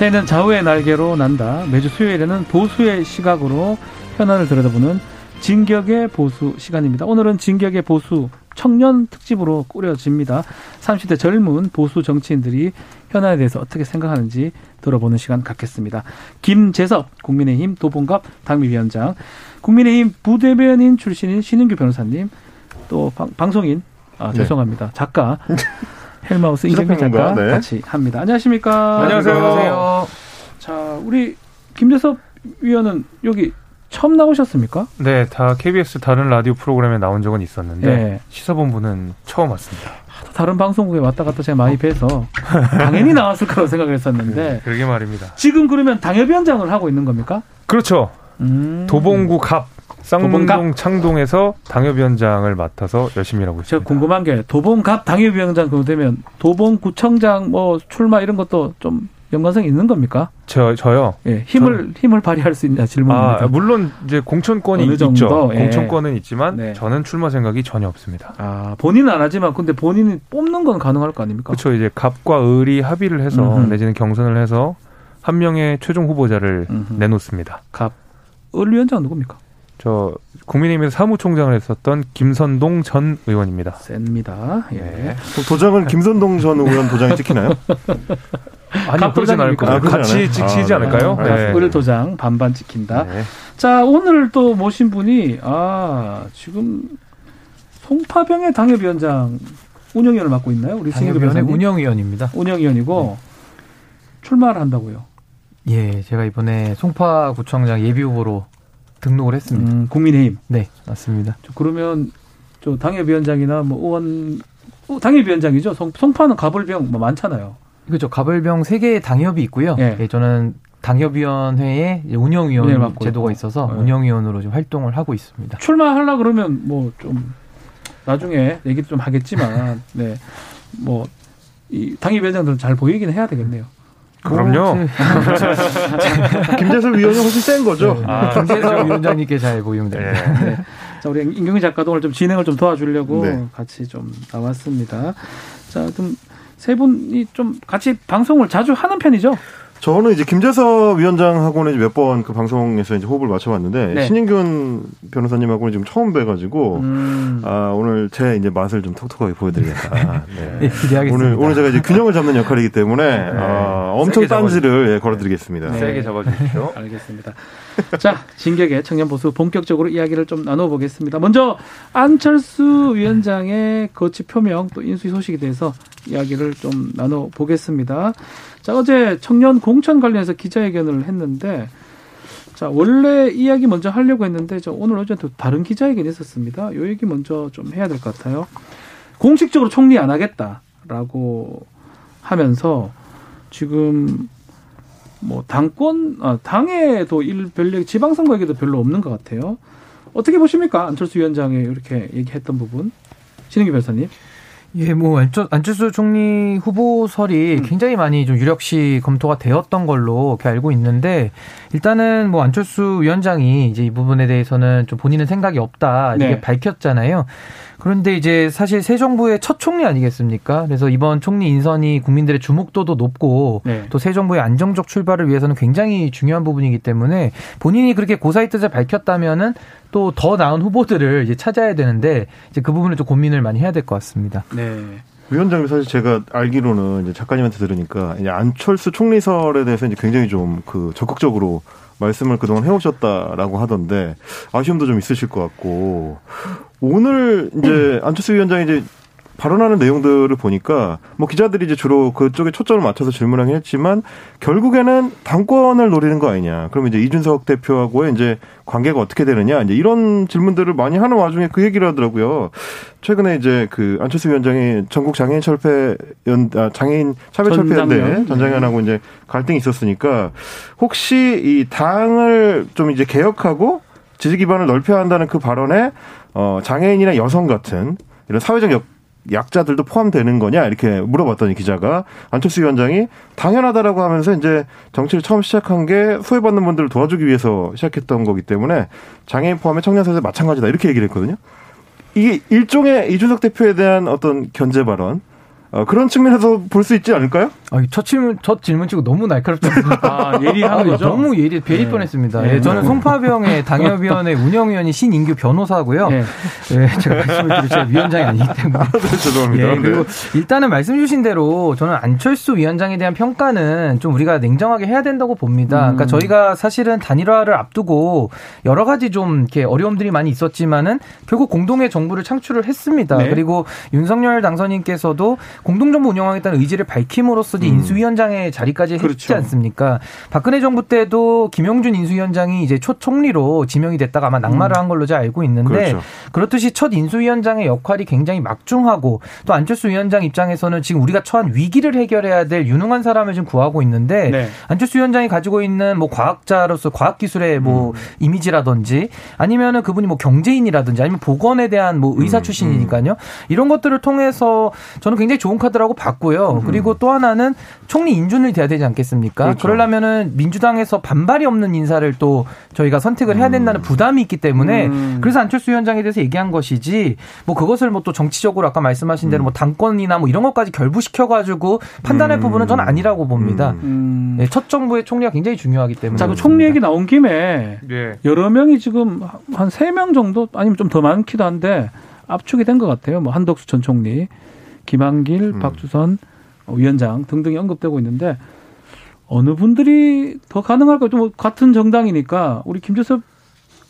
새는 좌우의 날개로 난다. 매주 수요일에는 보수의 시각으로 현안을 들여다보는 진격의 보수 시간입니다. 오늘은 진격의 보수 청년 특집으로 꾸려집니다. 30대 젊은 보수 정치인들이 현안에 대해서 어떻게 생각하는지 들어보는 시간 갖겠습니다. 김재섭 국민의힘 도봉갑 당미위원장, 국민의힘 부대변인 출신인 신은규 변호사님, 또 방, 송인 아, 네. 죄송합니다. 네. 작가 헬마우스 이경민 작가 네. 같이 합니다. 안녕하십니까? 안녕하세요. 안녕하세요. 자, 우리 김재섭 위원은 여기 처음 나오셨습니까? 네, 다 KBS 다른 라디오 프로그램에 나온 적은 있었는데 네. 시사본부는 처음 왔습니다. 다른 방송국에 왔다 갔다 제가 많이 뵈서 당연히 나왔을 거라고 생각했었는데 네, 그러게 말입니다. 지금 그러면 당협위원장을 하고 있는 겁니까? 그렇죠. 음. 도봉구 갑 쌍문동 창동에서 당협위원장을 맡아서 열심히 일하고 있습니다. 제가 궁금한 게 도봉갑 당협위원장 그럼 되면 도봉구청장 뭐 출마 이런 것도 좀 연관성이 있는 겁니까? 저 저요. 예, 힘을 저... 힘을 발휘할 수 있냐 질문입니다. 아, 물론 이제 공천권이 있죠. 예. 공천권은 있지만 네. 저는 출마 생각이 전혀 없습니다. 아, 본인은 안 하지만 근데 본인이 뽑는 건 가능할 거 아닙니까? 그렇죠. 이제 갑과 을이 합의를 해서 음흠. 내지는 경선을 해서 한 명의 최종 후보자를 음흠. 내놓습니다. 갑. 을 위원장 누굽니까? 저 국민의힘에서 사무총장을 했었던 김선동 전 의원입니다. 셉니다. 예. 네. 도장은 김선동 전 의원 도장이 찍히나요? 아니 그러지 않을 거 아, 같이 찍히지 아, 않을까요? 네. 을 도장 반반 찍힌다. 네. 자 오늘 또 모신 분이 아 지금 송파병의 당협위원장 운영위원을 맡고 있나요? 우리 당협위원회 운영위원입니다. 운영위원이고 네. 출마를 한다고요? 예, 제가 이번에 송파구청장 예비 후보로 등록을 했습니다. 음, 국민의힘. 네, 맞습니다. 그러면 저 당협위원장이나 뭐 의원 어, 당협위원장이죠. 송, 송파는 가불병 뭐 많잖아요. 그렇죠. 가불병 세 개의 당협이 있고요. 예. 예 저는 당협위원회에 운영위원 제도가 있어서 네. 운영위원으로 좀 활동을 하고 있습니다. 출마하려 그러면 뭐 좀 나중에 얘기 좀 하겠지만, 네, 뭐 이 당협위원장들은 잘 보이긴 해야 되겠네요. 그럼요. 네. 김재섭 위원이 훨씬 센 거죠. 네. 아, 김재섭 위원장님께 잘 보이면 됩니다. 네. 네. 자, 우리 임경희 작가도 오늘 좀 진행을 좀 도와주려고 네. 같이 좀 나왔습니다. 자, 그럼 세 분이 좀 같이 방송을 자주 하는 편이죠? 저는 이제 김재섭 위원장하고는 몇 번 그 방송에서 이제 호흡을 맞춰봤는데 네. 신인균 변호사님하고는 지금 처음 뵈가지고 음. 아 오늘 제 이제 맛을 좀 톡톡하게 보여드리겠다. 네. 네, 오늘 오늘 제가 이제 균형을 잡는 역할이기 때문에 네. 아, 엄청 딴지를 예, 걸어드리겠습니다. 네. 세게 잡아주십시오. 알겠습니다. 자 진격의 청년 보수 본격적으로 이야기를 좀 나눠보겠습니다. 먼저 안철수 위원장의 거치 표명 또 인수위 소식에 대해서 이야기를 좀 나눠보겠습니다. 자, 어제 청년 공천 관련해서 기자회견을 했는데, 자, 원래 이야기 먼저 하려고 했는데, 저 오늘 어제 또 다른 기자회견이 있었습니다. 요 얘기 먼저 좀 해야 될 것 같아요. 공식적으로 총리 안 하겠다라고 하면서 지금 뭐 당권, 아, 당에도 일 별로 지방선거에게도 별로 없는 것 같아요. 어떻게 보십니까? 안철수 위원장이 이렇게 얘기했던 부분. 신은기 변사님. 예, 뭐 안철, 안철수 총리 후보설이 음. 굉장히 많이 좀 유력시 검토가 되었던 걸로 이렇게 알고 있는데 일단은 뭐 안철수 위원장이 이제 이 부분에 대해서는 좀 본인은 생각이 없다 이렇게 네. 밝혔잖아요. 그런데 이제 사실 새 정부의 첫 총리 아니겠습니까? 그래서 이번 총리 인선이 국민들의 주목도도 높고 네. 또새 정부의 안정적 출발을 위해서는 굉장히 중요한 부분이기 때문에 본인이 그렇게 고사의 뜻을 밝혔다면은 또 더 나은 후보들을 이제 찾아야 되는데 이제 그 부분을 좀 고민을 많이 해야 될 것 같습니다. 네. 위원장님 사실 제가 알기로는 이제 작가님한테 들으니까 이제 안철수 총리설에 대해서 이제 굉장히 좀 그 적극적으로 말씀을 그동안 해오셨다라고 하던데 아쉬움도 좀 있으실 것 같고 오늘 이제 안철수 위원장이 이제 발언하는 내용들을 보니까 뭐 기자들이 이제 주로 그쪽에 초점을 맞춰서 질문하긴 했지만 결국에는 당권을 노리는 거 아니냐. 그러면 이제 이준석 대표하고의 이제 관계가 어떻게 되느냐. 이제 이런 질문들을 많이 하는 와중에 그 얘기를 하더라고요. 최근에 이제 그 안철수 위원장이 전국 장애인 철폐 연 아, 장애인 차별 철폐 연대 전장현하고 이제 갈등이 있었으니까 혹시 이 당을 좀 이제 개혁하고 지지 기반을 넓혀야 한다는 그 발언에 어 장애인이나 여성 같은 이런 사회적 역, 약자들도 포함되는 거냐 이렇게 물어봤더니 기자가 안철수 위원장이 당연하다라고 하면서 이제 정치를 처음 시작한 게 소외받는 분들을 도와주기 위해서 시작했던 거기 때문에 장애인 포함의 청년 세대 마찬가지다 이렇게 얘기를 했거든요. 이게 일종의 이준석 대표에 대한 어떤 견제 발언 어, 그런 측면에서 볼 수 있지 않을까요? 아, 첫 질문, 첫 질문 치고 너무 않습니까? 아, 예리한 거죠? 너무 예리, 베리 네. 뻔했습니다. 네. 예, 저는 송파병의 당협위원회 운영위원이 신인규 변호사고요. 네. 예, 제가 말씀을 드릴 제 위원장이 아니기 때문에. 아, 네, 죄송합니다. 예, 그리고 일단은 말씀 주신 대로 저는 안철수 위원장에 대한 평가는 좀 우리가 냉정하게 해야 된다고 봅니다. 음. 그러니까 저희가 사실은 단일화를 앞두고 여러 가지 좀 이렇게 어려움들이 많이 있었지만은 결국 공동의 정부를 창출을 했습니다. 네. 그리고 윤석열 당선인께서도 공동정부 운영하겠다는 의지를 밝힘으로써 음. 인수위원장의 자리까지 했지 그렇죠. 않습니까? 박근혜 정부 때도 김영준 인수위원장이 이제 초 총리로 지명이 됐다가 아마 낙마를 음. 한 걸로 제가 알고 있는데 그렇죠. 그렇듯이 첫 인수위원장의 역할이 굉장히 막중하고 또 안철수 위원장 입장에서는 지금 우리가 처한 위기를 해결해야 될 유능한 사람을 지금 구하고 있는데 네. 안철수 위원장이 가지고 있는 뭐 과학자로서 과학기술의 뭐 음. 이미지라든지 아니면은 그분이 뭐 경제인이라든지 아니면 보건에 대한 뭐 의사 음. 출신이니까요. 이런 것들을 통해서 저는 굉장히 좋은 카드라고 봤고요. 음. 그리고 또 하나는 총리 인준을 돼야 되지 않겠습니까? 그렇죠. 그러려면은 민주당에서 반발이 없는 인사를 또 저희가 선택을 해야 된다는 음. 부담이 있기 때문에 음. 그래서 안철수 위원장에 대해서 얘기한 것이지 뭐 그것을 뭐 또 정치적으로 아까 말씀하신 대로 뭐 음. 당권이나 뭐 이런 것까지 결부시켜 가지고 판단할 음. 부분은 저는 아니라고 봅니다. 음. 네, 첫 정부의 총리가 굉장히 중요하기 때문에. 자, 그 총리 얘기 나온 김에 네. 여러 명이 지금 한 세 명 정도 아니면 좀 더 많기도 한데 압축이 된 것 같아요. 뭐 한덕수 전 총리, 김한길, 음. 박주선 위원장 등등이 언급되고 있는데 어느 분들이 더 가능할까요? 뭐 같은 정당이니까 우리 김재섭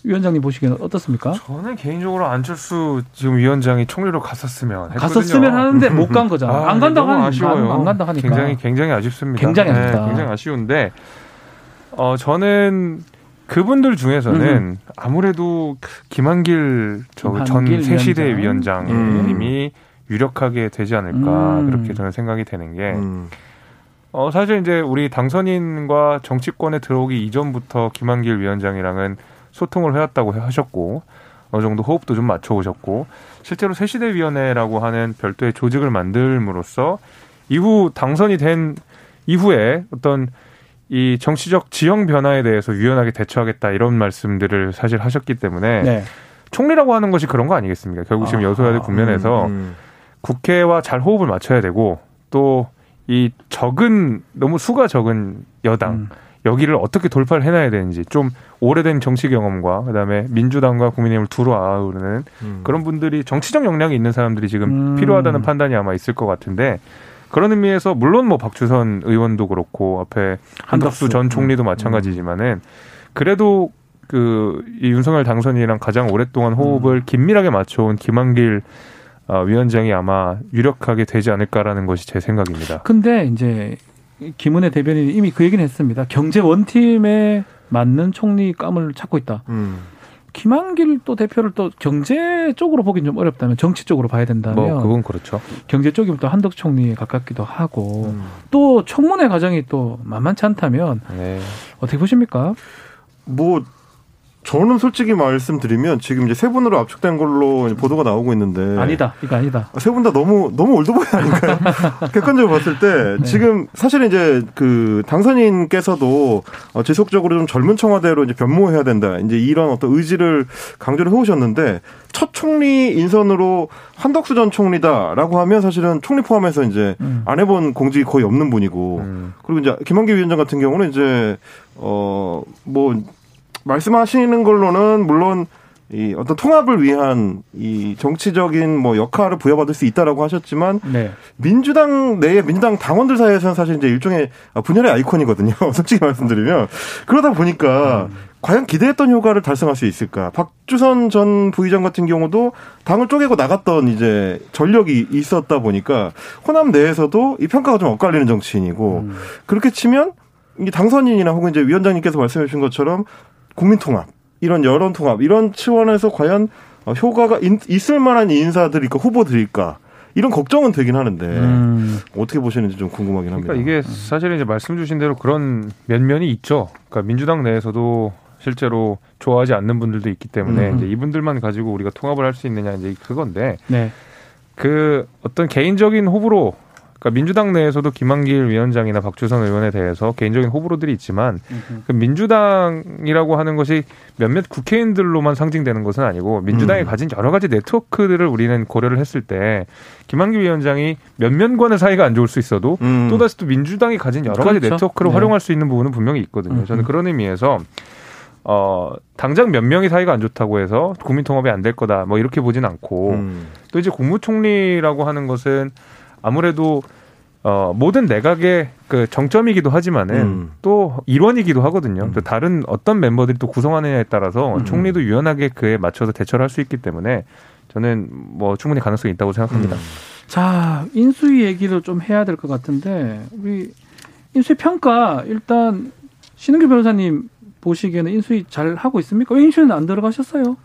위원장님 보시기에는 어떻습니까? 저는 개인적으로 안철수 지금 위원장이 총리로 갔었으면 했거든요. 갔었으면 하는데 못 간 거잖아. 아, 안 간다고 하니까 아쉬워요. 안 간다 하니까 굉장히 굉장히 아쉽습니다. 굉장히 아쉽다. 네, 굉장히 아쉬운데 어 저는 그분들 중에서는 음. 아무래도 김한길 전 새시대 위원장님이 음. 유력하게 되지 않을까 음. 그렇게 저는 생각이 되는 게 음. 어, 사실 이제 우리 당선인과 정치권에 들어오기 이전부터 김한길 위원장이랑은 소통을 해왔다고 하셨고 어느 정도 호흡도 좀 맞춰오셨고 실제로 새시대위원회라고 하는 별도의 조직을 만들므로써 이후 당선이 된 이후에 어떤 이 정치적 지형 변화에 대해서 유연하게 대처하겠다 이런 말씀들을 사실 하셨기 때문에 네. 총리라고 하는 것이 그런 거 아니겠습니까? 결국 지금 아, 여소야대 국면에서 음, 음. 국회와 잘 호흡을 맞춰야 되고 또 이 적은 너무 수가 적은 여당 음. 여기를 어떻게 돌파를 해놔야 되는지 좀 오래된 정치 경험과 그다음에 민주당과 국민의힘을 두루 아우르는 음. 그런 분들이 정치적 역량이 있는 사람들이 지금 음. 필요하다는 판단이 아마 있을 것 같은데 그런 의미에서 물론 뭐 박주선 의원도 그렇고 앞에 한덕수 전 총리도 음. 마찬가지지만은 그래도 그 이 윤석열 당선인이랑 가장 오랫동안 호흡을 음. 긴밀하게 맞춰온 김한길 어, 위원장이 아마 유력하게 되지 않을까라는 것이 제 생각입니다. 근데 이제 김은혜 대변인이 이미 그 얘기는 했습니다. 경제 원팀에 맞는 총리감을 찾고 있다. 음. 김한길 또 대표를 또 경제 쪽으로 보긴 좀 어렵다면 정치 쪽으로 봐야 된다면 뭐 그건 그렇죠. 경제 쪽이면 또 한덕 총리에 가깝기도 하고 음. 또 청문회 과정이 또 만만치 않다면 네. 어떻게 보십니까? 뭐 저는 솔직히 말씀드리면 지금 이제 세 분으로 압축된 걸로 보도가 나오고 있는데 아니다 이거 아니다 세 분 다 너무 너무 올드보이 아닌가요? 객관적으로 봤을 때 네. 지금 사실은 이제 그 당선인께서도 어, 지속적으로 좀 젊은 청와대로 이제 변모해야 된다 이제 이런 어떤 의지를 강조를 해오셨는데 첫 총리 인선으로 한덕수 전 총리다라고 하면 사실은 총리 포함해서 이제 음. 안 해본 공직이 거의 없는 분이고 음. 그리고 이제 김한기 위원장 같은 경우는 이제 어뭐 말씀하시는 걸로는 물론 이 어떤 통합을 위한 이 정치적인 뭐 역할을 부여받을 수 있다라고 하셨지만 네. 민주당 내에 민주당 당원들 사이에서는 사실 이제 일종의 분열의 아이콘이거든요. 솔직히 말씀드리면 그러다 보니까 음. 과연 기대했던 효과를 달성할 수 있을까? 박주선 전 부의장 같은 경우도 당을 쪼개고 나갔던 이제 전력이 있었다 보니까 호남 내에서도 이 평가가 좀 엇갈리는 정치인이고 음. 그렇게 치면 이 당선인이나 혹은 이제 위원장님께서 말씀해 주신 것처럼 국민 통합 이런 여론 통합 이런 치원에서 과연 어, 효과가 있 을 만한 인사들일까 후보들일까 이런 걱정은 되긴 하는데 음. 어떻게 보시는지 좀 궁금하긴 합니다. 그러니까 이게 사실은 이제 말씀 주신 대로 그런 면면이 있죠. 그러니까 민주당 내에서도 실제로 좋아하지 않는 분들도 있기 때문에 음. 이제 이분들만 가지고 우리가 통합을 할 수 있느냐 이제 그건데 네. 그 어떤 개인적인 호불호 그러니까 민주당 내에서도 김한길 위원장이나 박주선 의원에 대해서 개인적인 호불호들이 있지만 그 민주당이라고 하는 것이 몇몇 국회의원들로만 상징되는 것은 아니고 민주당이 음. 가진 여러 가지 네트워크들을 우리는 고려를 했을 때 김한길 위원장이 몇몇과는 사이가 안 좋을 수 있어도 음. 또다시 또 민주당이 가진 여러 가지 그렇죠. 네트워크를 네. 활용할 수 있는 부분은 분명히 있거든요. 저는 그런 의미에서 어, 당장 몇 명이 사이가 안 좋다고 해서 국민 통합이 안 될 거다. 뭐 이렇게 보진 않고 음. 또 이제 국무총리라고 하는 것은 아무래도 어, 모든 내각의 그 정점이기도 하지만은 음. 또 일원이기도 하거든요. 음. 또 다른 어떤 멤버들이 또 구성하느냐에 따라서 음. 총리도 유연하게 그에 맞춰서 대처를 할 수 있기 때문에 저는 뭐 충분히 가능성이 있다고 생각합니다. 음. 자, 인수위 얘기를 좀 해야 될 것 같은데 우리 인수위 평가 일단 신은규 변호사님 보시기에는 인수위 잘 하고 있습니까? 왜 인수위는 안 들어가셨어요?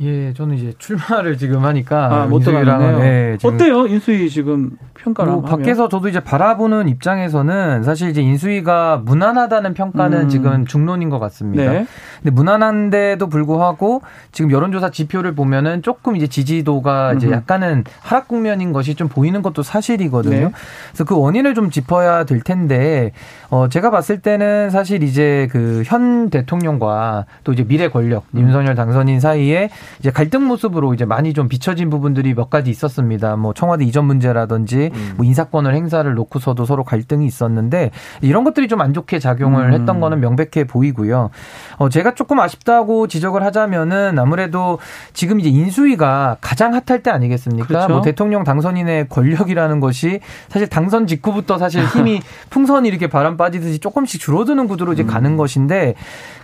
예, 저는 이제 출마를 지금 하니까 아, 못 들어가네요. 네, 어때요, 인수위 지금 평가를 뭐 밖에서 저도 이제 바라보는 입장에서는 사실 이제 인수위가 무난하다는 평가는 음. 지금 중론인 것 같습니다. 네. 근데 무난한데도 불구하고 지금 여론조사 지표를 보면은 조금 이제 지지도가 이제 약간은 하락 국면인 것이 좀 보이는 것도 사실이거든요. 네. 그래서 그 원인을 좀 짚어야 될 텐데 어 제가 봤을 때는 사실 이제 그 현 대통령과 또 이제 미래 권력 윤석열 당선인 사이에 이제 갈등 모습으로 이제 많이 좀 비춰진 부분들이 몇 가지 있었습니다. 뭐 청와대 이전 문제라든지 음. 뭐 인사권을 행사를 놓고서도 서로 갈등이 있었는데 이런 것들이 좀 안 좋게 작용을 음. 했던 거는 명백해 보이고요. 어 제가 조금 아쉽다고 지적을 하자면은 아무래도 지금 이제 인수위가 가장 핫할 때 아니겠습니까? 그렇죠. 뭐 대통령 당선인의 권력이라는 것이 사실 당선 직후부터 사실 힘이 풍선이 이렇게 바람 빠지듯이 조금씩 줄어드는 구도로 이제 음. 가는 것인데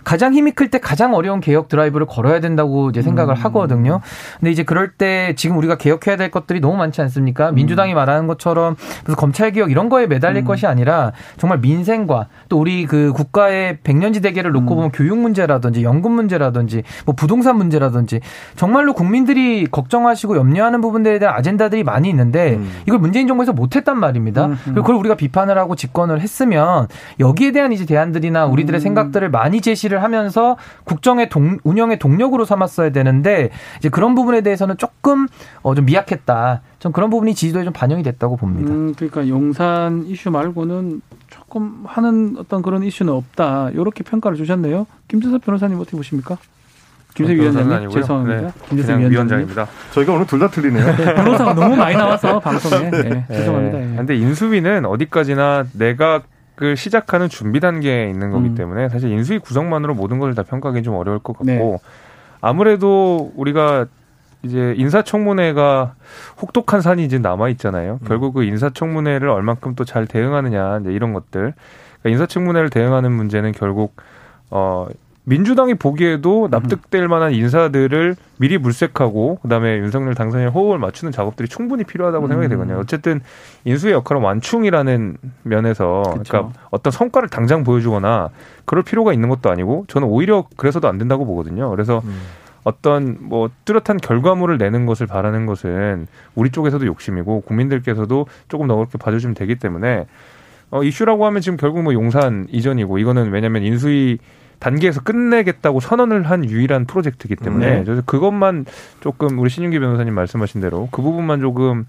가장 힘이 클 때 가장 어려운 개혁 드라이브를 걸어야 된다고 이제 생각을 음. 하거든요. 근데 이제 그럴 때 지금 우리가 개혁해야 될 것들이 너무 많지 않습니까? 음. 민주당이 말하는 것처럼 무슨 검찰 개혁 이런 거에 매달릴 음. 것이 아니라 정말 민생과 또 우리 그 국가의 백년지 대계를 놓고 음. 보면 교육 문제라든지 연금 문제라든지 뭐 부동산 문제라든지 정말로 국민들이 걱정하시고 염려하는 부분들에 대한 아젠다들이 많이 있는데 음. 이걸 문재인 정부에서 못했단 말입니다. 그리고 그걸 우리가 비판을 하고 집권을 했으면 여기에 대한 이제 대안들이나 우리들의 생각들을 많이 제시를 하면서 국정의 동, 운영의 동력으로 삼았어야 되는데 이제 그런 부분에 대해서는 조금 어, 좀 미약했다. 좀 그런 부분이 지지도에 좀 반영이 됐다고 봅니다. 음, 그러니까 용산 이슈 말고는 조금 하는 어떤 그런 이슈는 없다. 이렇게 평가를 주셨네요. 김재섭 변호사님 어떻게 보십니까? 김세 위원장님 죄송합니다. 네, 김재섭 위원장입니다. 저희가 오늘 둘 다 틀리네요. 네, 변호사가 너무 많이 나와서 방송에 네, 네. 죄송합니다. 네. 근데 인수위는 어디까지나 내가 그 시작하는 준비 단계에 있는 거기 음. 때문에 사실 인수위 구성만으로 모든 것을 다 평가하기 좀 어려울 것 같고 네. 아무래도 우리가 이제 인사청문회가 혹독한 산이 이제 남아 있잖아요. 음. 결국 그 인사청문회를 얼만큼 또 잘 대응하느냐 이제 이런 것들. 그러니까 인사청문회를 대응하는 문제는 결국 어 민주당이 보기에도 납득될 만한 인사들을 미리 물색하고 그다음에 윤석열 당선인 호흡을 맞추는 작업들이 충분히 필요하다고 생각이 음. 되거든요. 어쨌든 인수의 역할은 완충이라는 면에서 그쵸. 그러니까 어떤 성과를 당장 보여주거나 그럴 필요가 있는 것도 아니고 저는 오히려 그래서도 안 된다고 보거든요. 그래서 음. 어떤 뭐 뚜렷한 결과물을 내는 것을 바라는 것은 우리 쪽에서도 욕심이고 국민들께서도 조금 더 그렇게 봐주시면 되기 때문에 어, 이슈라고 하면 지금 결국 뭐 용산 이전이고 이거는 왜냐하면 인수위 단계에서 끝내겠다고 선언을 한 유일한 프로젝트이기 때문에 네. 그래서 그것만 조금 우리 신인규 변호사님 말씀하신 대로 그 부분만 조금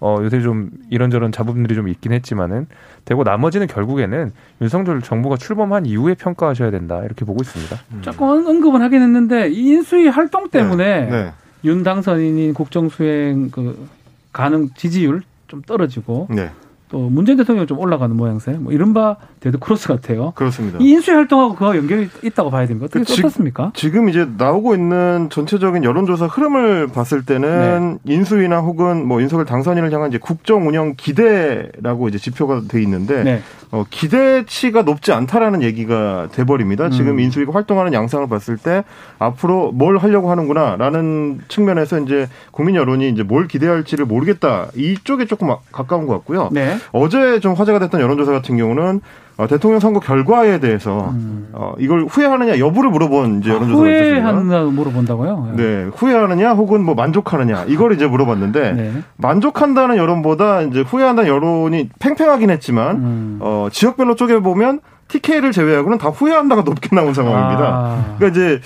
어, 요새 좀 이런저런 잡음들이 좀 있긴 했지만은 되고 나머지는 결국에는 윤석열 정부가 출범한 이후에 평가하셔야 된다 이렇게 보고 있습니다. 음. 조금 언급은 하긴 했는데 인수위 활동 때문에 네. 네. 윤 당선인이 국정수행 그 가능 지지율 좀 떨어지고 네. 또 문재인 대통령 좀 올라가는 모양새. 뭐 이른바 dead cross 같아요. 그렇습니다. 이 인수위 활동하고 그와 연결이 있다고 봐야 됩니까? 어떻게 그, 어떻습니까? 지 금 이제 나오고 있는 전체적인 여론조사 흐름을 봤을 때는 네. 인수위나 혹은 뭐 인석을 당선인을 향한 이제 국정 운영 기대라고 이제 지표가 돼 있는데 네. 어, 기대치가 높지 않다라는 얘기가 돼버립니다. 음. 지금 인수위가 활동하는 양상을 봤을 때 앞으로 뭘 하려고 하는구나라는 측면에서 이제 국민 여론이 이제 뭘 기대할지를 모르겠다 이쪽에 조금 가까운 것 같고요. 네. 어제 좀 화제가 됐던 여론조사 같은 경우는 어, 대통령 선거 결과에 대해서 음. 어, 이걸 후회하느냐 여부를 물어본 이제 여론조사가 아, 있었습니다. 후회하느냐 물어본다고요? 네, 후회하느냐 혹은 뭐 만족하느냐 이걸 이제 물어봤는데 네. 만족한다는 여론보다 이제 후회한다는 여론이 팽팽하긴 했지만 음. 어, 지역별로 쪼개 보면 TK를 제외하고는 다 후회한다가 높게 나온 상황입니다. 아. 그러니까 이제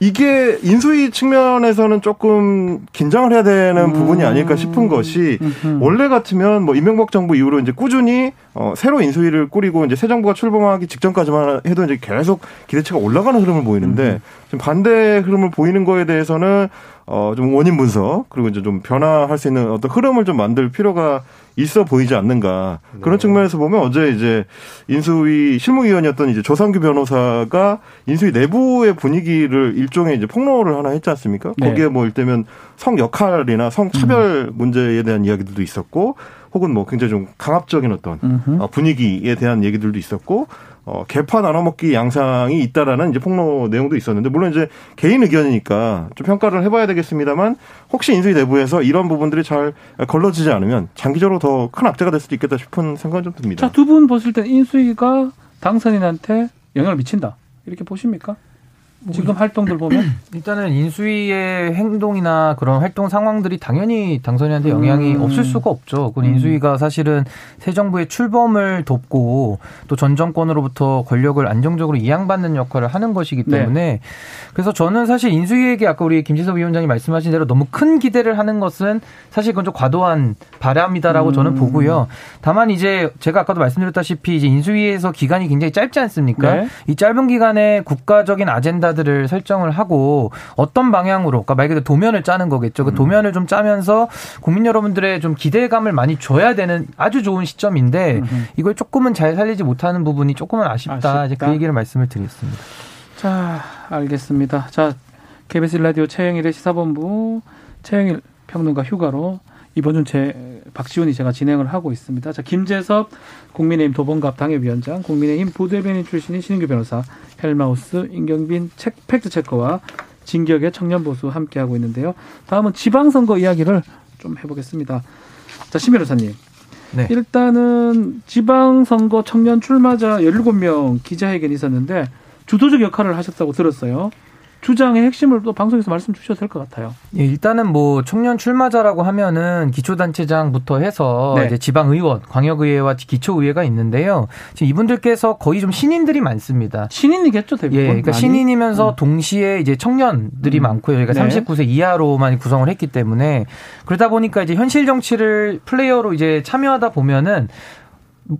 이게 인수위 측면에서는 조금 긴장을 해야 되는 음. 부분이 아닐까 싶은 것이 음흠. 원래 같으면 뭐 이명박 정부 이후로 이제 꾸준히 어 새로 인수위를 꾸리고 이제 새 정부가 출범하기 직전까지만 해도 이제 계속 기대치가 올라가는 흐름을 보이는데 음. 지금 반대 흐름을 보이는 거에 대해서는 어, 좀 원인 분석, 그리고 이제 좀 변화할 수 있는 어떤 흐름을 좀 만들 필요가 있어 보이지 않는가. 네. 그런 측면에서 보면 어제 이제 인수위 실무위원이었던 이제 조상규 변호사가 인수위 내부의 분위기를 일종의 이제 폭로를 하나 했지 않습니까? 네. 거기에 뭐 일테면 성 역할이나 성 차별 음. 문제에 대한 이야기들도 있었고, 혹은 뭐 굉장히 좀 강압적인 어떤 음흠. 어, 분위기에 대한 얘기들도 있었고, 어, 개파 나눠먹기 양상이 있다라는 이제 폭로 내용도 있었는데 물론 이제 개인 의견이니까 좀 평가를 해봐야 되겠습니다만 혹시 인수위 내부에서 이런 부분들이 잘 걸러지지 않으면 장기적으로 더 큰 악재가 될 수도 있겠다 싶은 생각이 좀 듭니다. 자, 두 분 보실 때 인수위가 당선인한테 영향을 미친다 이렇게 보십니까? 지금 활동들 보면 일단은 인수위의 행동이나 그런 활동 상황들이 당연히 당선인한테 영향이 음. 없을 수가 없죠. 그 인수위가 사실은 새 정부의 출범을 돕고 또 전 정권으로부터 권력을 안정적으로 이양받는 역할을 하는 것이기 네. 때문에 네. 그래서 저는 사실 인수위에게 아까 우리 김지석 위원장이 말씀하신 대로 너무 큰 기대를 하는 것은 사실 그건 좀 과도한 바람이다라고 음. 저는 보고요. 다만 이제 제가 아까도 말씀드렸다시피 이제 인수위에서 기간이 굉장히 짧지 않습니까? 네. 이 짧은 기간에 국가적인 아젠다 아젠다들을 설정을 하고 어떤 방향으로 그러니까 말 그대로 도면을 짜는 거겠죠. 그 음. 도면을 좀 짜면서 국민 여러분들의 좀 기대감을 많이 줘야 되는 아주 좋은 시점인데 이걸 조금은 잘 살리지 못하는 부분이 조금은 아쉽다. 아쉽다. 이제 그 얘기를 말씀을 드리겠습니다. 자, 알겠습니다. 자, KBS 라디오 최영일의 시사본부 최영일 평론가 휴가로 이번 주제 박지훈이 제가 진행을 하고 있습니다. 자, 김재섭 국민의힘 도봉갑 당협위원장, 국민의힘 부대변인 출신인 신인규 변호사, 헬마우스 임경빈 책 fact checker와 진격의 청년 보수 함께 하고 있는데요. 다음은 지방선거 이야기를 좀 해보겠습니다. 자, 신 변호사님. 네. 일단은 지방선거 청년 출마자 17명 기자회견이 있었는데 주도적 역할을 하셨다고 들었어요. 주장의 핵심을 또 방송에서 말씀 주셔도 될 것 같아요. 예, 일단은 뭐 청년 출마자라고 하면은 기초단체장부터 해서 네. 이제 지방의원, 광역의회와 기초의회가 있는데요. 지금 이분들께서 거의 좀 신인들이 많습니다. 신인이겠죠, 대부분. 예, 그러니까 많이? 신인이면서 음. 동시에 이제 청년들이 음. 많고요. 저희가 네. 39세 이하로만 구성을 했기 때문에 그러다 보니까 이제 현실 정치를 플레이어로 이제 참여하다 보면은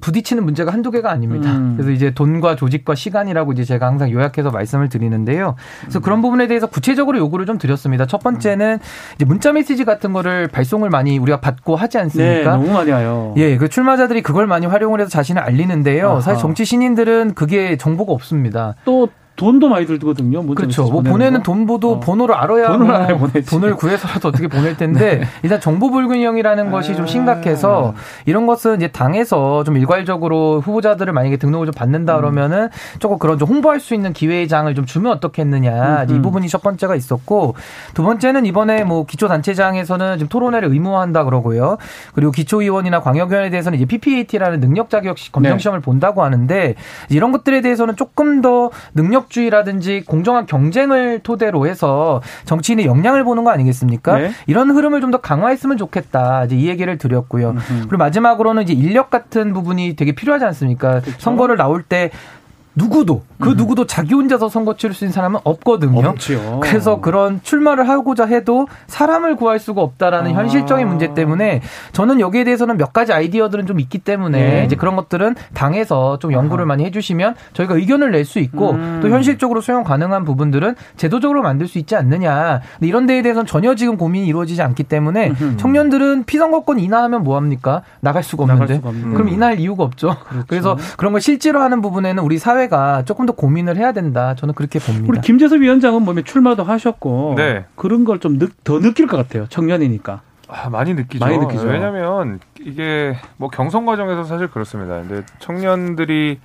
부딪히는 문제가 한두 개가 아닙니다. 음. 그래서 이제 돈과 조직과 시간이라고 이제 제가 항상 요약해서 말씀을 드리는데요. 그래서 음. 그런 부분에 대해서 구체적으로 요구를 좀 드렸습니다. 첫 번째는 이제 문자 메시지 같은 거를 발송을 많이 우리가 받고 하지 않습니까? 네, 너무 많이 와요. 예, 그 출마자들이 그걸 많이 활용을 해서 자신을 알리는데요. 아하. 사실 정치 신인들은 그게 정보가 없습니다. 또 돈도 많이 들거든요. 그렇죠. 뭐 보내는 돈보도 어. 번호를 알아야 돈을, 뭐 돈을 구해서라도 어떻게 보낼 텐데 네. 일단 정보 불균형이라는 것이 좀 아. 심각해서 이런 것은 이제 당에서 좀 일괄적으로 후보자들을 만약에 등록을 좀 받는다 음. 그러면은 조금 그런 좀 홍보할 수 있는 기회장을 좀 주면 어떻겠느냐 음. 이 부분이 첫 번째가 있었고 두 번째는 이번에 뭐 기초단체장에서는 지금 토론회를 의무화한다 그러고요. 그리고 기초의원이나 광역위원에 대해서는 이제 PPAT라는 능력 자격 검정 네. 시험을 네. 본다고 하는데 이런 것들에 대해서는 조금 더 능력 민족주의라든지 공정한 경쟁을 토대로 해서 정치인의 역량을 보는 거 아니겠습니까? 네. 이런 흐름을 좀 더 강화했으면 좋겠다. 이제 이 얘기를 드렸고요. 음흠. 그리고 마지막으로는 이제 인력 같은 부분이 되게 필요하지 않습니까? 그렇죠. 선거를 나올 때 누구도 그 음. 누구도 자기 혼자서 선거 치를 수 있는 사람은 없거든요. 없지요. 그래서 그런 출마를 하고자 해도 사람을 구할 수가 없다라는 아. 현실적인 문제 때문에 저는 여기에 대해서는 몇 가지 아이디어들은 좀 있기 때문에 네. 이제 그런 것들은 당에서 좀 연구를 아. 많이 해주시면 저희가 의견을 낼 수 있고 음. 또 현실적으로 수용 가능한 부분들은 제도적으로 만들 수 있지 않느냐. 근데 이런 데에 대해서는 전혀 지금 고민이 이루어지지 않기 때문에 음흠. 청년들은 피선거권 인하하면 뭐 합니까? 나갈 수가 없는데. 나갈 수가 그럼 인할 이유가 없죠. 그렇죠. 그래서 그런 걸 실제로 하는 부분에는 우리 사회 가 조금 더 고민을 해야 된다. 저는 그렇게 봅니다. 우리 김재섭 위원장은 몸에 출마도 하셨고 네. 그런 걸 좀 더 느낄 것 같아요. 청년이니까. 아, 많이 느끼죠. 많이 느끼죠. 왜냐하면 이게 뭐 경선 과정에서 사실 그렇습니다. 근데 청년들이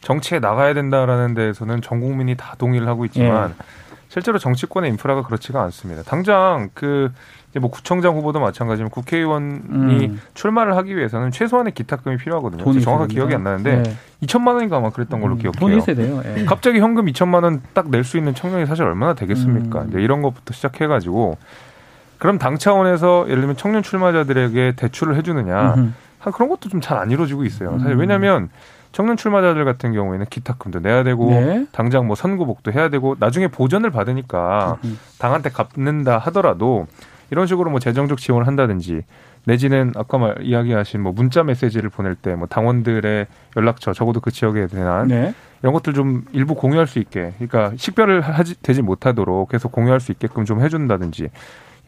정치에 나가야 된다라는 데에서는 전 국민이 다 동의를 하고 있지만 예. 실제로 정치권의 인프라가 그렇지가 않습니다. 당장 그 뭐 구청장 후보도 마찬가지지만 국회의원이 음. 출마를 하기 위해서는 최소한의 기탁금이 필요하거든요. 돈이 정확하게 기억이 안 나는데 네. 2천만 원인가 아마 그랬던 걸로 음. 기억해요. 돈이 있어야 돼요. 예. 갑자기 현금 2천만 원 딱 낼 수 있는 청년이 사실 얼마나 되겠습니까? 음. 이제 이런 것부터 시작해가지고 그럼 당 차원에서 예를 들면 청년 출마자들에게 대출을 해주느냐 음 그런 것도 좀 잘 안 이루어지고 있어요. 사실 음. 왜냐하면 청년 출마자들 같은 경우에는 기탁금도 내야 되고 네. 당장 뭐 선고복도 해야 되고 나중에 보전을 받으니까 음. 당한테 갚는다 하더라도 이런 식으로 뭐 재정적 지원을 한다든지 내지는 아까 말 이야기하신 뭐 문자 메시지를 보낼 때 뭐 당원들의 연락처 적어도 그 지역에 대한 네. 이런 것들 좀 일부 공유할 수 있게 그러니까 식별을 하지 되지 못하도록 계속 공유할 수 있게끔 좀 해준다든지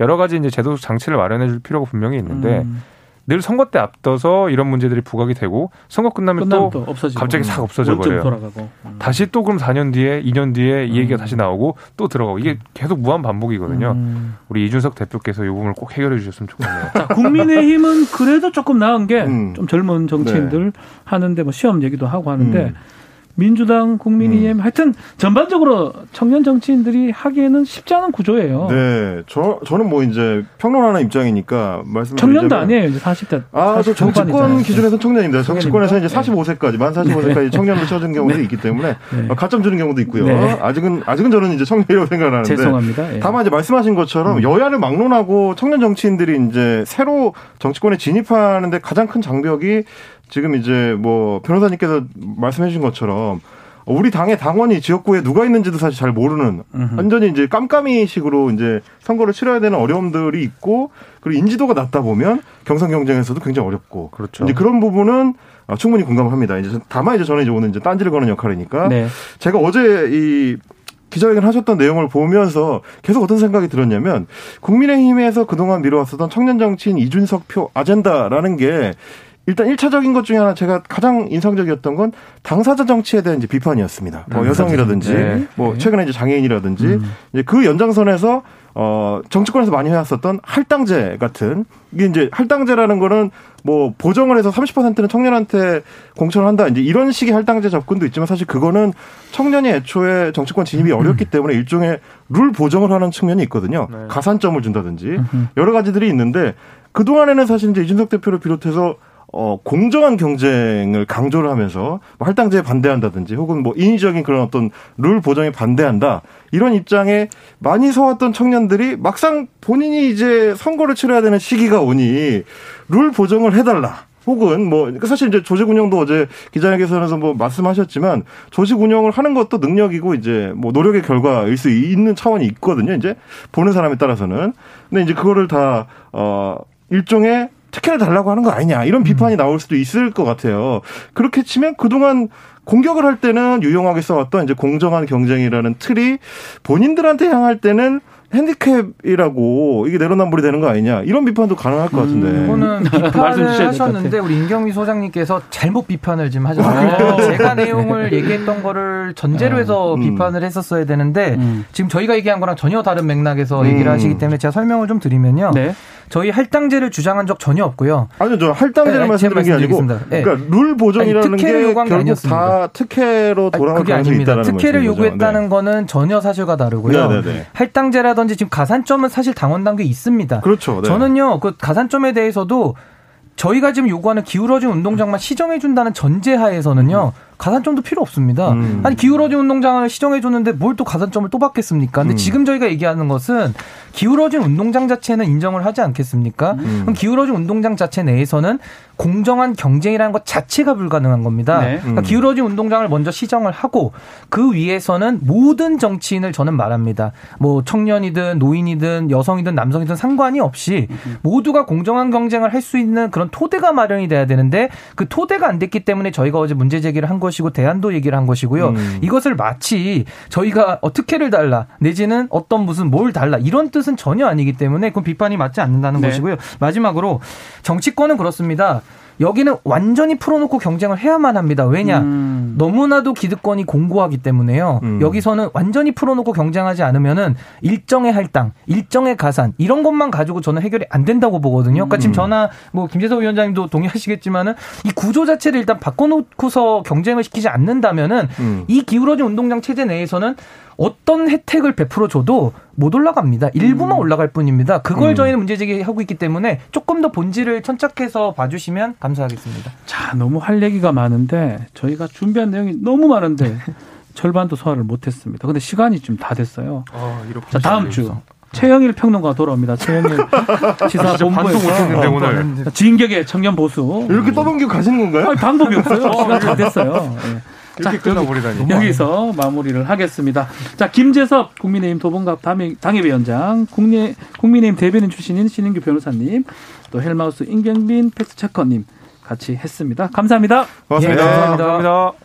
여러 가지 이제 제도 장치를 마련해 줄 필요가 분명히 있는데 음. 늘 선거 때 앞둬서 이런 문제들이 부각이 되고 선거 끝나면, 끝나면 또, 또 갑자기 싹 없어져 버려요. 돌아가고. 음. 다시 또 그럼 4년 뒤에 2년 뒤에 이 얘기가 음. 다시 나오고 또 들어가고 이게 계속 무한 반복이거든요. 음. 우리 이준석 대표께서 이 부분을 꼭 해결해 주셨으면 좋겠네요. 자, 국민의힘은 그래도 조금 나은 게좀 음. 젊은 정치인들 네. 하는데 뭐 시험 얘기도 하고 하는데 음. 민주당, 국민의힘 음. 하여튼 전반적으로 청년 정치인들이 하기에는 쉽지 않은 구조예요. 네, 저 저는 뭐 이제 평론하는 입장이니까 말씀 청년도 아니에요, 이제 40대. 아, 저 정치권 기준에서 청년입니다. 정치권에서 이제 45세까지 만 45세까지 네. 청년을 쳐준 경우도 네. 있기 때문에 네. 어, 가점 주는 경우도 있고요. 네. 아직은 아직은 저는 이제 청년이라고 생각하는데 죄송합니다. 예. 다만 이제 말씀하신 것처럼 음. 여야를 막론하고 청년 정치인들이 이제 새로 정치권에 진입하는데 가장 큰 장벽이 지금 이제 뭐 변호사님께서 말씀해 주신 것처럼 우리 당의 당원이 지역구에 누가 있는지도 사실 잘 모르는. 완전히 이제 깜깜이 식으로 이제 선거를 치러야 되는 어려움들이 있고 그리고 인지도가 낮다 보면 경선 경쟁에서도 굉장히 어렵고 그렇죠. 이제 그런 부분은 충분히 공감합니다. 이제 다만 이제 저는 이제 오늘 이제 딴지를 거는 역할이니까 네. 제가 어제 이 기자회견 하셨던 내용을 보면서 계속 어떤 생각이 들었냐면 국민의힘에서 그동안 미뤄왔었던 청년 정치인 이준석 표 아젠다라는 게 일단 1차적인 것 중에 하나 제가 가장 인상적이었던 건 당사자 정치에 대한 이제 비판이었습니다. 뭐 음, 여성이라든지 네. 뭐 네. 최근에 이제 장애인이라든지 음. 이제 그 연장선에서 어 정치권에서 많이 해왔었던 할당제 같은 이게 이제 할당제라는 거는 뭐 보정을 해서 30%는 청년한테 공천을 한다 이제 이런 식의 할당제 접근도 있지만 사실 그거는 청년이 애초에 정치권 진입이 음. 어렵기 때문에 일종의 룰 보정을 하는 측면이 있거든요. 네. 가산점을 준다든지 여러 가지들이 있는데 그 동안에는 사실 이제 이준석 대표를 비롯해서 어, 공정한 경쟁을 강조를 하면서 뭐 할당제에 반대한다든지 혹은 뭐 인위적인 그런 어떤 룰 보정에 반대한다. 이런 입장에 많이 서왔던 청년들이 막상 본인이 이제 선거를 치러야 되는 시기가 오니 ル보정을 해달라. 혹은 뭐 그러니까 사실 이제 조직 운영도 어제 기자회견에서 뭐 말씀하셨지만 조직 운영을 하는 것도 능력이고 이제 뭐 노력의 결과일 수 있는 차원이 있거든요. 이제 보는 사람에 따라서는 근데 이제 그거를 다어 일종의 특혜를 달라고 하는 거 아니냐 이런 음. 비판이 나올 수도 있을 것 같아요. 그렇게 치면 그동안 공격을 할 때는 유용하게 써왔던 이제 공정한 경쟁이라는 틀이 본인들한테 향할 때는 핸디캡이라고 이게 내로남불이 되는 거 아니냐 이런 비판도 가능할 것 같은데. 음, 이거는 비판을 하셨는데 우리 임경미 소장님께서 잘못 비판을 지금 하셨어요. 아, 제가 내용을 얘기했던 거를 전제로 해서 음. 비판을 했었어야 되는데 음. 지금 저희가 얘기한 거랑 전혀 다른 맥락에서 얘기를 음. 하시기 때문에 제가 설명을 좀 드리면요. 네. 저희 할당제를 주장한 적 전혀 없고요. 아니요, 저 할당제를 네, 말씀드린 게 아니고, 네. 그러니까 룰 보정이라는 아니, 게 결국 아니었습니다. 다 특혜로 돌아갈 아니, 가능성이 있다는 특혜를 요구했다는 네. 거는 전혀 사실과 다르고요. 네, 네, 네. 할당제라든지 지금 가산점은 사실 당원 단계에 있습니다. 그렇죠. 네. 저는요, 그 가산점에 대해서도 저희가 지금 요구하는 기울어진 운동장만 시정해 준다는 전제하에서는요. 음. 가산점도 필요 없습니다. 음. 아니 기울어진 운동장을 시정해 줬는데 뭘 또 가산점을 또 받겠습니까? 근데 음. 지금 저희가 얘기하는 것은 기울어진 운동장 자체는 인정을 하지 않겠습니까? 음. 그럼 기울어진 운동장 자체 내에서는 공정한 경쟁이라는 것 자체가 불가능한 겁니다. 네. 그러니까 음. 기울어진 운동장을 먼저 시정을 하고 그 위에서는 모든 정치인을 저는 말합니다. 뭐 청년이든 노인이든 여성이든 남성이든 상관이 없이 모두가 공정한 경쟁을 할 수 있는 그런 토대가 마련이 돼야 되는데 그 토대가 안 됐기 때문에 저희가 어제 문제 제기를 한 것이고 대안도 얘기를 한 것이고요. 음. 이것을 마치 저희가 어떻게를 달라 내지는 어떤 무슨 뭘 달라 이런 뜻은 전혀 아니기 때문에 그 비판이 맞지 않는다는 네. 것이고요. 마지막으로 정치권은 그렇습니다. 여기는 완전히 풀어놓고 경쟁을 해야만 합니다. 왜냐? 음. 너무나도 기득권이 공고하기 때문에요. 음. 여기서는 완전히 풀어놓고 경쟁하지 않으면은 일정의 할당, 일정의 가산 이런 것만 가지고 저는 해결이 안 된다고 보거든요. 그러니까 지금 음. 전화 뭐 김재석 위원장님도 동의하시겠지만은 이 구조 자체를 일단 바꿔놓고서 경쟁을 시키지 않는다면은 음. 이 기울어진 운동장 체제 내에서는 어떤 혜택을 베풀어 줘도 못 올라갑니다. 일부만 음. 올라갈 뿐입니다. 그걸 음. 저희는 문제 제기하고 있기 때문에 조금 더 본질을 천착해서 봐주시면 감사하겠습니다. 자, 너무 할 얘기가 많은데 저희가 준비한 내용이 너무 많은데 절반도 소화를 못했습니다. 근데 시간이 좀 다 됐어요. 아, 자, 다음 주 최영일 평론가 돌아옵니다. 최영일 시사본부에서 어, 오늘 진격의 청년 보수 이렇게 떠넘기고 가시는 건가요? 아니, 방법이 없어요. 시간 다 됐어요. 네. 이렇게 끝나버리다니. 여기서 마무리를 하겠습니다. 자, 김재섭 국민의힘 도봉갑 당협위원장, 국내, 국민의힘 대변인 출신인 신인규 변호사님, 또 헬마우스 임경빈 팩스체커님 같이 했습니다. 감사합니다. 고맙습니다. 예, 감사합니다. 감사합니다.